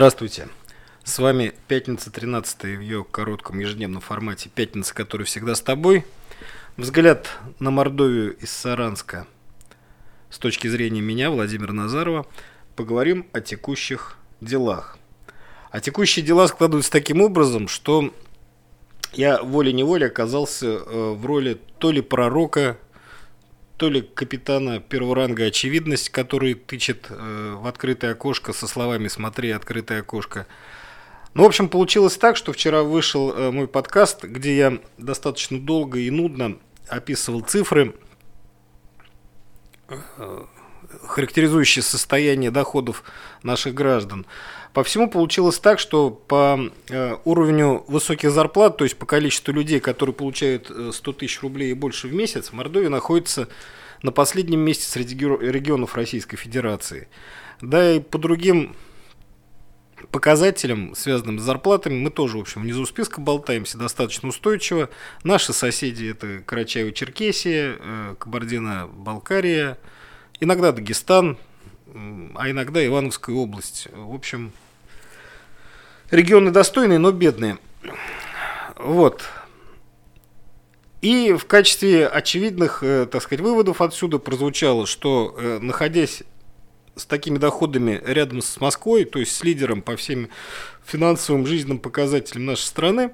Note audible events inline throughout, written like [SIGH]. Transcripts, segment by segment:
Здравствуйте. С вами пятница 13 в ее коротком ежедневном формате. Пятница, которая всегда с тобой. Взгляд на Мордовию из Саранска с точки зрения меня, Владимира Назарова. Поговорим о текущих делах. А текущие дела складываются таким образом, что я волей-неволей оказался э, в роли то ли пророка, то ли капитана первого ранга очевидность, который тычет э, в открытое окошко со словами «смотри, открытое окошко». Ну, в общем, получилось так, что вчера вышел э, мой подкаст, где я достаточно долго и нудно описывал цифры, э, характеризующие состояние доходов наших граждан. По всему получилось так, что по э, уровню высоких зарплат, то есть по количеству людей, которые получают 100 тысяч рублей и больше в месяц, Мордовия находится на последнем месте среди регионов Российской Федерации. Да и по другим показателям, связанным с зарплатами, мы тоже, в общем, внизу списка болтаемся достаточно устойчиво. Наши соседи – это Карачаево-Черкесия, э, Кабардино-Балкария, иногда Дагестан, а иногда Ивановская область. В общем, регионы достойные, но бедные. Вот. И в качестве очевидных, э, так сказать, выводов отсюда прозвучало, что э, находясь с такими доходами рядом с Москвой, то есть с лидером по всем финансовым жизненным показателям нашей страны,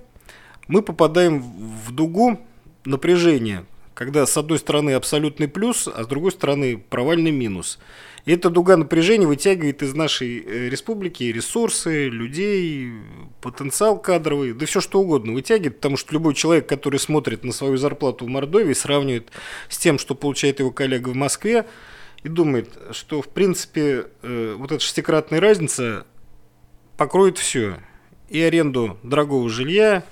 мы попадаем в дугу напряжения, когда с одной стороны абсолютный плюс, а с другой стороны провальный минус. И эта дуга напряжения вытягивает из нашей э, республики ресурсы, людей, потенциал кадровый, да все что угодно вытягивает, потому что любой человек, который смотрит на свою зарплату в Мордовии, сравнивает с тем, что получает его коллега в Москве, и думает, что в принципе э, вот эта шестикратная разница покроет все. И аренду дорогого жилья,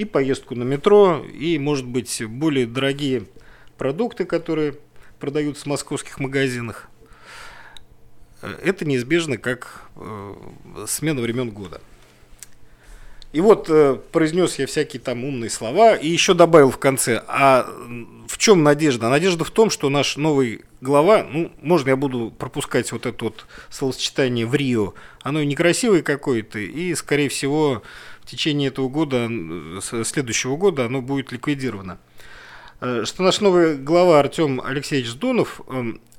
и поездку на метро, и, может быть, более дорогие продукты, которые продаются в московских магазинах. Это неизбежно как э, смена времен года. И вот э, произнес я всякие там умные слова и еще добавил в конце, а в чем надежда? Надежда в том, что наш новый глава, ну, можно я буду пропускать вот это вот словосочетание в Рио, оно некрасивое какое-то, и, скорее всего, течение этого года, следующего года оно будет ликвидировано. Что наш новый глава Артем Алексеевич Сдунов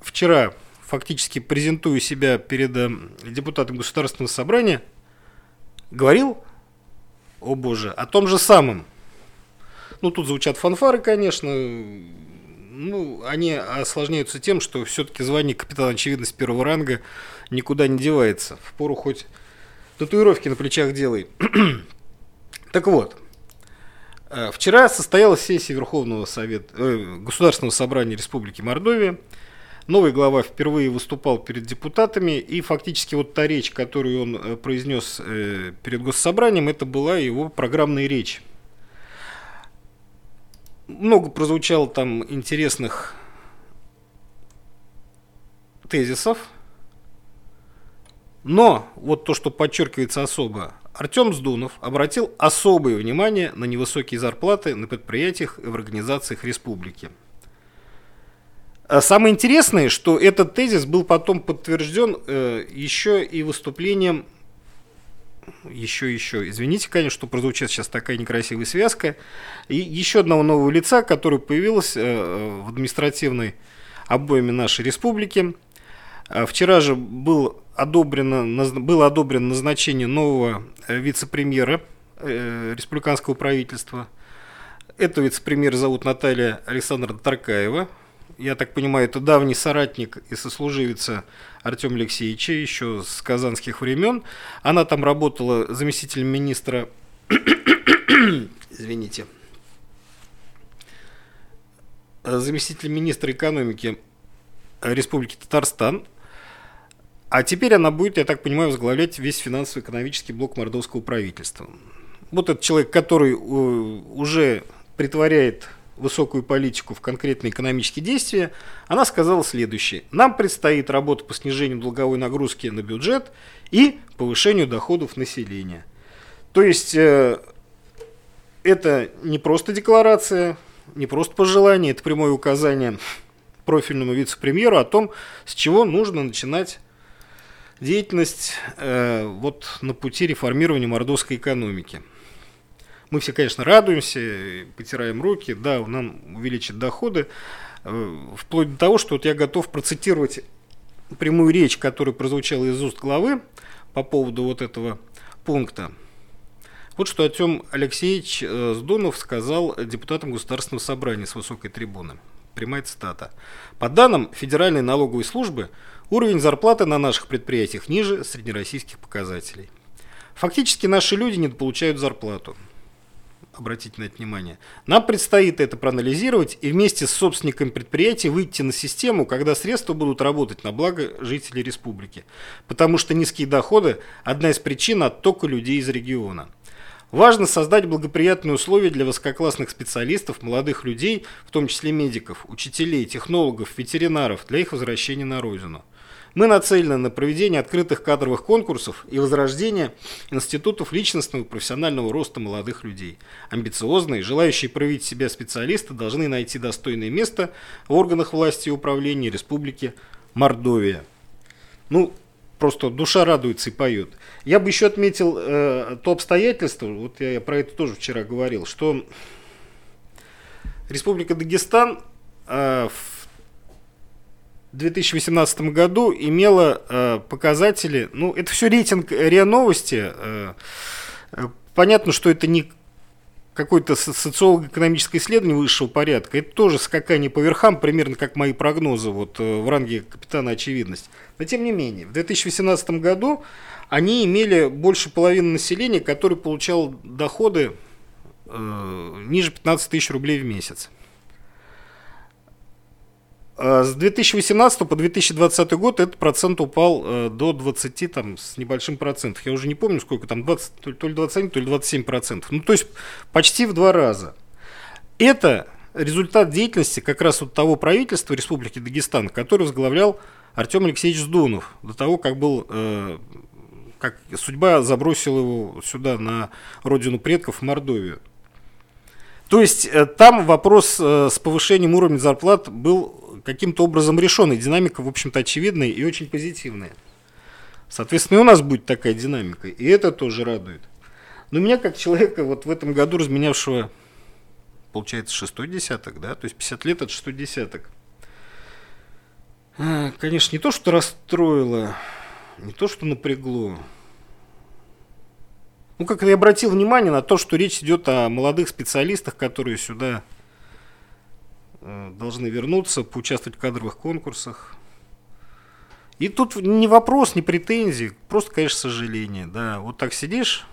вчера фактически презентуя себя перед э, депутатом Государственного собрания, говорил, о боже, о том же самом. Ну, тут звучат фанфары, конечно, ну, они осложняются тем, что все-таки звание капитана очевидность первого ранга никуда не девается. В пору хоть татуировки на плечах делай. [CLEARS THROAT] так вот, э, вчера состоялась сессия Верховного Совета, э, Государственного собрания Республики Мордовия. Новый глава впервые выступал перед депутатами, и фактически вот та речь, которую он э, произнес э, перед госсобранием, это была его программная речь. Много прозвучало там интересных тезисов, но вот то, что подчеркивается особо, Артем Сдунов обратил особое внимание на невысокие зарплаты на предприятиях и в организациях республики. А самое интересное, что этот тезис был потом подтвержден э, еще и выступлением еще, еще, извините, конечно, что прозвучит сейчас такая некрасивая связка, и еще одного нового лица, который появилось э, в административной обойме нашей республики. А вчера же был одобрено, было одобрено назначение нового э, вице-премьера э, республиканского правительства. Этого вице-премьера зовут Наталья Александровна Таркаева я так понимаю, это давний соратник и сослуживица Артема Алексеевича еще с казанских времен. Она там работала заместителем министра... Извините. Заместитель министра экономики Республики Татарстан. А теперь она будет, я так понимаю, возглавлять весь финансово-экономический блок мордовского правительства. Вот этот человек, который э, уже притворяет высокую политику в конкретные экономические действия, она сказала следующее. Нам предстоит работа по снижению долговой нагрузки на бюджет и повышению доходов населения. То есть э, это не просто декларация, не просто пожелание, это прямое указание профильному вице-премьеру о том, с чего нужно начинать деятельность э, вот на пути реформирования мордовской экономики. Мы все, конечно, радуемся, потираем руки, да, нам увеличат доходы, э, вплоть до того, что вот я готов процитировать прямую речь, которая прозвучала из уст главы по поводу вот этого пункта. Вот что Артем Алексеевич э, Сдунов сказал депутатам Государственного собрания с высокой трибуны. Прямая цитата. По данным Федеральной налоговой службы, уровень зарплаты на наших предприятиях ниже среднероссийских показателей. Фактически наши люди не получают зарплату обратите на это внимание. Нам предстоит это проанализировать и вместе с собственниками предприятия выйти на систему, когда средства будут работать на благо жителей республики. Потому что низкие доходы – одна из причин оттока людей из региона. Важно создать благоприятные условия для высококлассных специалистов, молодых людей, в том числе медиков, учителей, технологов, ветеринаров, для их возвращения на родину. Мы нацелены на проведение открытых кадровых конкурсов и возрождение институтов личностного и профессионального роста молодых людей. Амбициозные, желающие проявить себя специалисты должны найти достойное место в органах власти и управления Республики Мордовия. Ну, просто душа радуется и поет. Я бы еще отметил э, то обстоятельство, вот я про это тоже вчера говорил, что Республика Дагестан э, в 2018 году имела э, показатели, ну, это все рейтинг РИА Новости. Э, э, понятно, что это не какое-то социолого-экономическое исследование высшего порядка. Это тоже скакание по верхам, примерно как мои прогнозы вот, э, в ранге капитана очевидность. Но тем не менее, в 2018 году они имели больше половины населения, который получал доходы э, ниже 15 тысяч рублей в месяц. А с 2018 по 2020 год этот процент упал э, до 20 там, с небольшим процентов. Я уже не помню, сколько там, 20, то ли 21, то ли 27 процентов. Ну, то есть почти в два раза. Это результат деятельности как раз вот того правительства Республики Дагестан, который возглавлял Артем Алексеевич Сдунов, до того, как был э, как судьба забросила его сюда, на родину предков, в Мордовию. То есть э, там вопрос э, с повышением уровня зарплат был каким-то образом решен, и динамика, в общем-то, очевидная и очень позитивная. Соответственно, и у нас будет такая динамика, и это тоже радует. Но меня, как человека, вот в этом году разменявшего, получается, шестой десяток, да, то есть 50 лет от шестой десяток, а, конечно, не то, что расстроило, не то, что напрягло, ну, как я обратил внимание на то, что речь идет о молодых специалистах, которые сюда должны вернуться, поучаствовать в кадровых конкурсах. И тут не вопрос, не претензии, просто, конечно, сожаление. Да, вот так сидишь,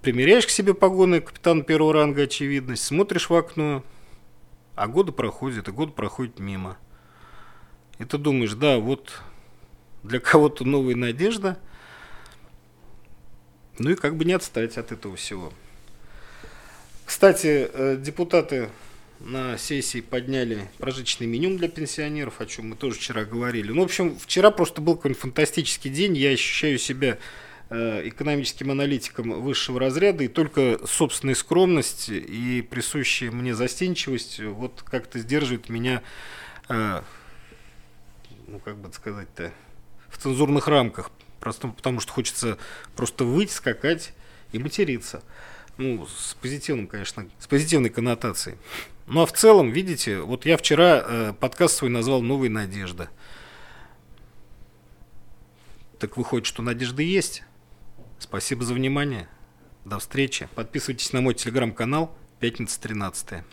примеряешь к себе погоны капитана первого ранга очевидность, смотришь в окно, а годы проходят, и год проходит мимо. И ты думаешь, да, вот для кого-то новая надежда, ну и как бы не отстать от этого всего. Кстати, э, депутаты на сессии подняли прожиточный минимум для пенсионеров, о чем мы тоже вчера говорили. Ну, в общем, вчера просто был какой-нибудь фантастический день. Я ощущаю себя э, экономическим аналитиком высшего разряда, и только собственная скромность и присущая мне застенчивость вот как-то сдерживает меня, э, ну, как бы сказать-то, в цензурных рамках. Просто потому что хочется просто выйти, скакать и материться. Ну, с позитивным, конечно, с позитивной коннотацией. Ну а в целом, видите, вот я вчера э, подкаст свой назвал «Новая надежда». Так выходит, что надежда есть. Спасибо за внимание. До встречи. Подписывайтесь на мой телеграм-канал «Пятница 13 -е».